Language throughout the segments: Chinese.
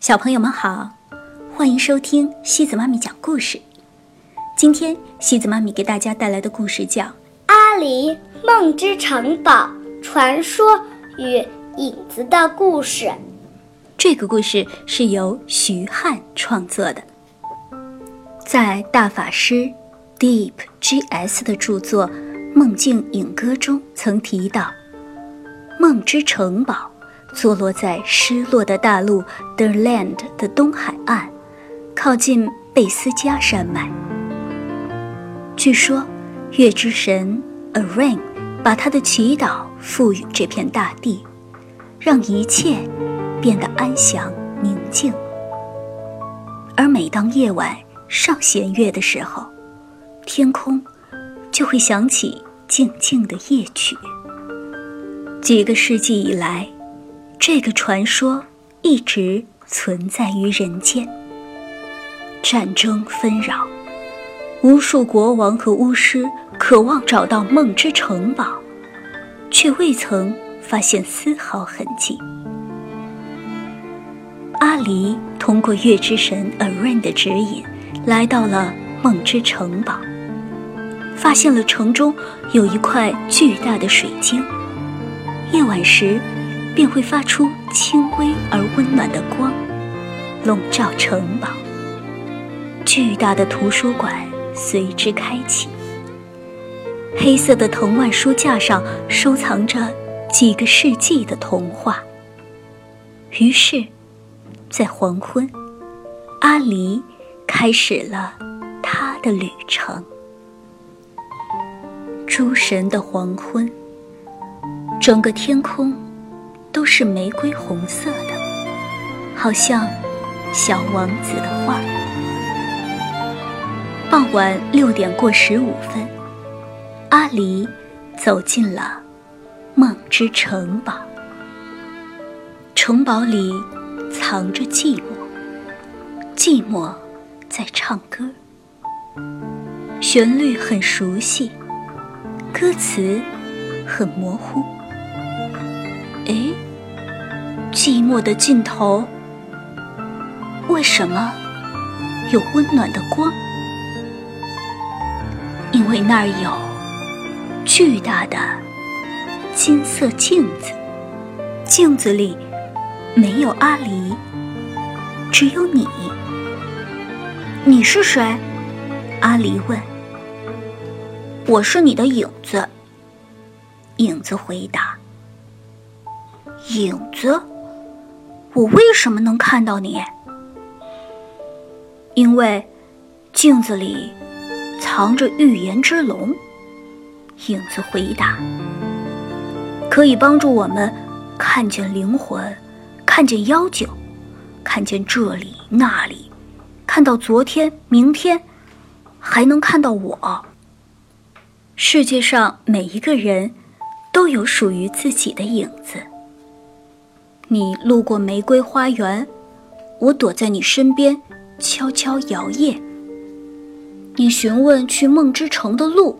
小朋友们好，欢迎收听西子妈咪讲故事。今天西子妈咪给大家带来的故事叫《阿狸梦之城堡传说与影子的故事》。这个故事是由徐汉创作的，在大法师 Deep G.S 的著作《梦境影歌》中曾提到，梦之城堡。坐落在失落的大陆 The Land 的东海岸，靠近贝斯加山脉。据说，月之神 Arain 把他的祈祷赋予这片大地，让一切变得安详宁静。而每当夜晚上弦月的时候，天空就会响起静静的夜曲。几个世纪以来。这个传说一直存在于人间。战争纷扰，无数国王和巫师渴望找到梦之城堡，却未曾发现丝毫痕迹。阿离通过月之神 Arain 的指引，来到了梦之城堡，发现了城中有一块巨大的水晶。夜晚时。便会发出轻微而温暖的光，笼罩城堡。巨大的图书馆随之开启。黑色的藤蔓书架上收藏着几个世纪的童话。于是，在黄昏，阿离开始了他的旅程。诸神的黄昏，整个天空。都是玫瑰红色的，好像小王子的画。傍晚六点过十五分，阿离走进了梦之城堡。城堡里藏着寂寞，寂寞在唱歌，旋律很熟悉，歌词很模糊。寂寞的尽头，为什么有温暖的光？因为那儿有巨大的金色镜子，镜子里没有阿离，只有你。你是谁？阿离问。我是你的影子。影子回答。影子，我为什么能看到你？因为镜子里藏着预言之龙。影子回答：“可以帮助我们看见灵魂，看见妖精，看见这里那里，看到昨天、明天，还能看到我。世界上每一个人都有属于自己的影子。”你路过玫瑰花园，我躲在你身边，悄悄摇曳。你询问去梦之城的路，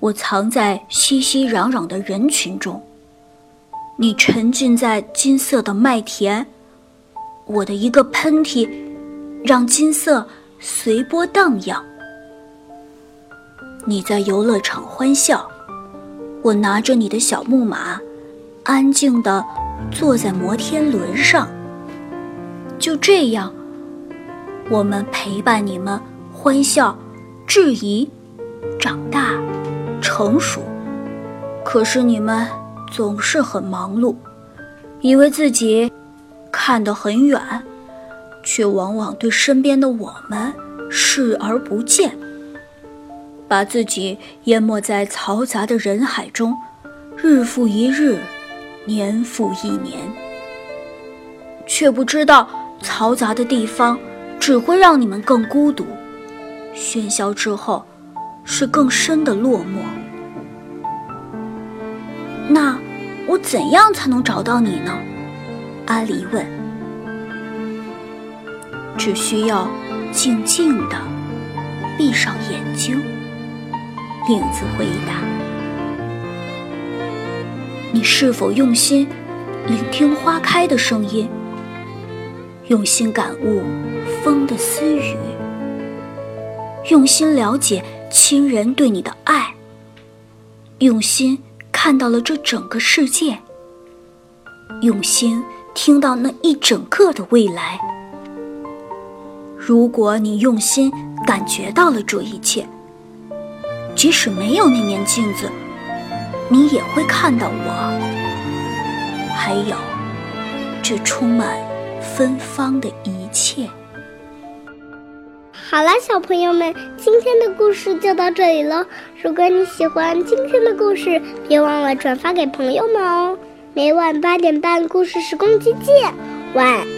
我藏在熙熙攘攘的人群中。你沉浸在金色的麦田，我的一个喷嚏，让金色随波荡漾。你在游乐场欢笑，我拿着你的小木马，安静的。坐在摩天轮上，就这样，我们陪伴你们欢笑、质疑、长大、成熟。可是你们总是很忙碌，以为自己看得很远，却往往对身边的我们视而不见，把自己淹没在嘈杂的人海中，日复一日。年复一年，却不知道嘈杂的地方只会让你们更孤独，喧嚣之后是更深的落寞。那我怎样才能找到你呢？阿离问。只需要静静的闭上眼睛，影子回答。你是否用心聆听花开的声音？用心感悟风的私语，用心了解亲人对你的爱，用心看到了这整个世界，用心听到那一整个的未来。如果你用心感觉到了这一切，即使没有那面镜子，你也会看到我，还有这充满芬芳的一切。好了，小朋友们，今天的故事就到这里了。如果你喜欢今天的故事，别忘了转发给朋友们哦。每晚八点半，故事时光机见，晚安。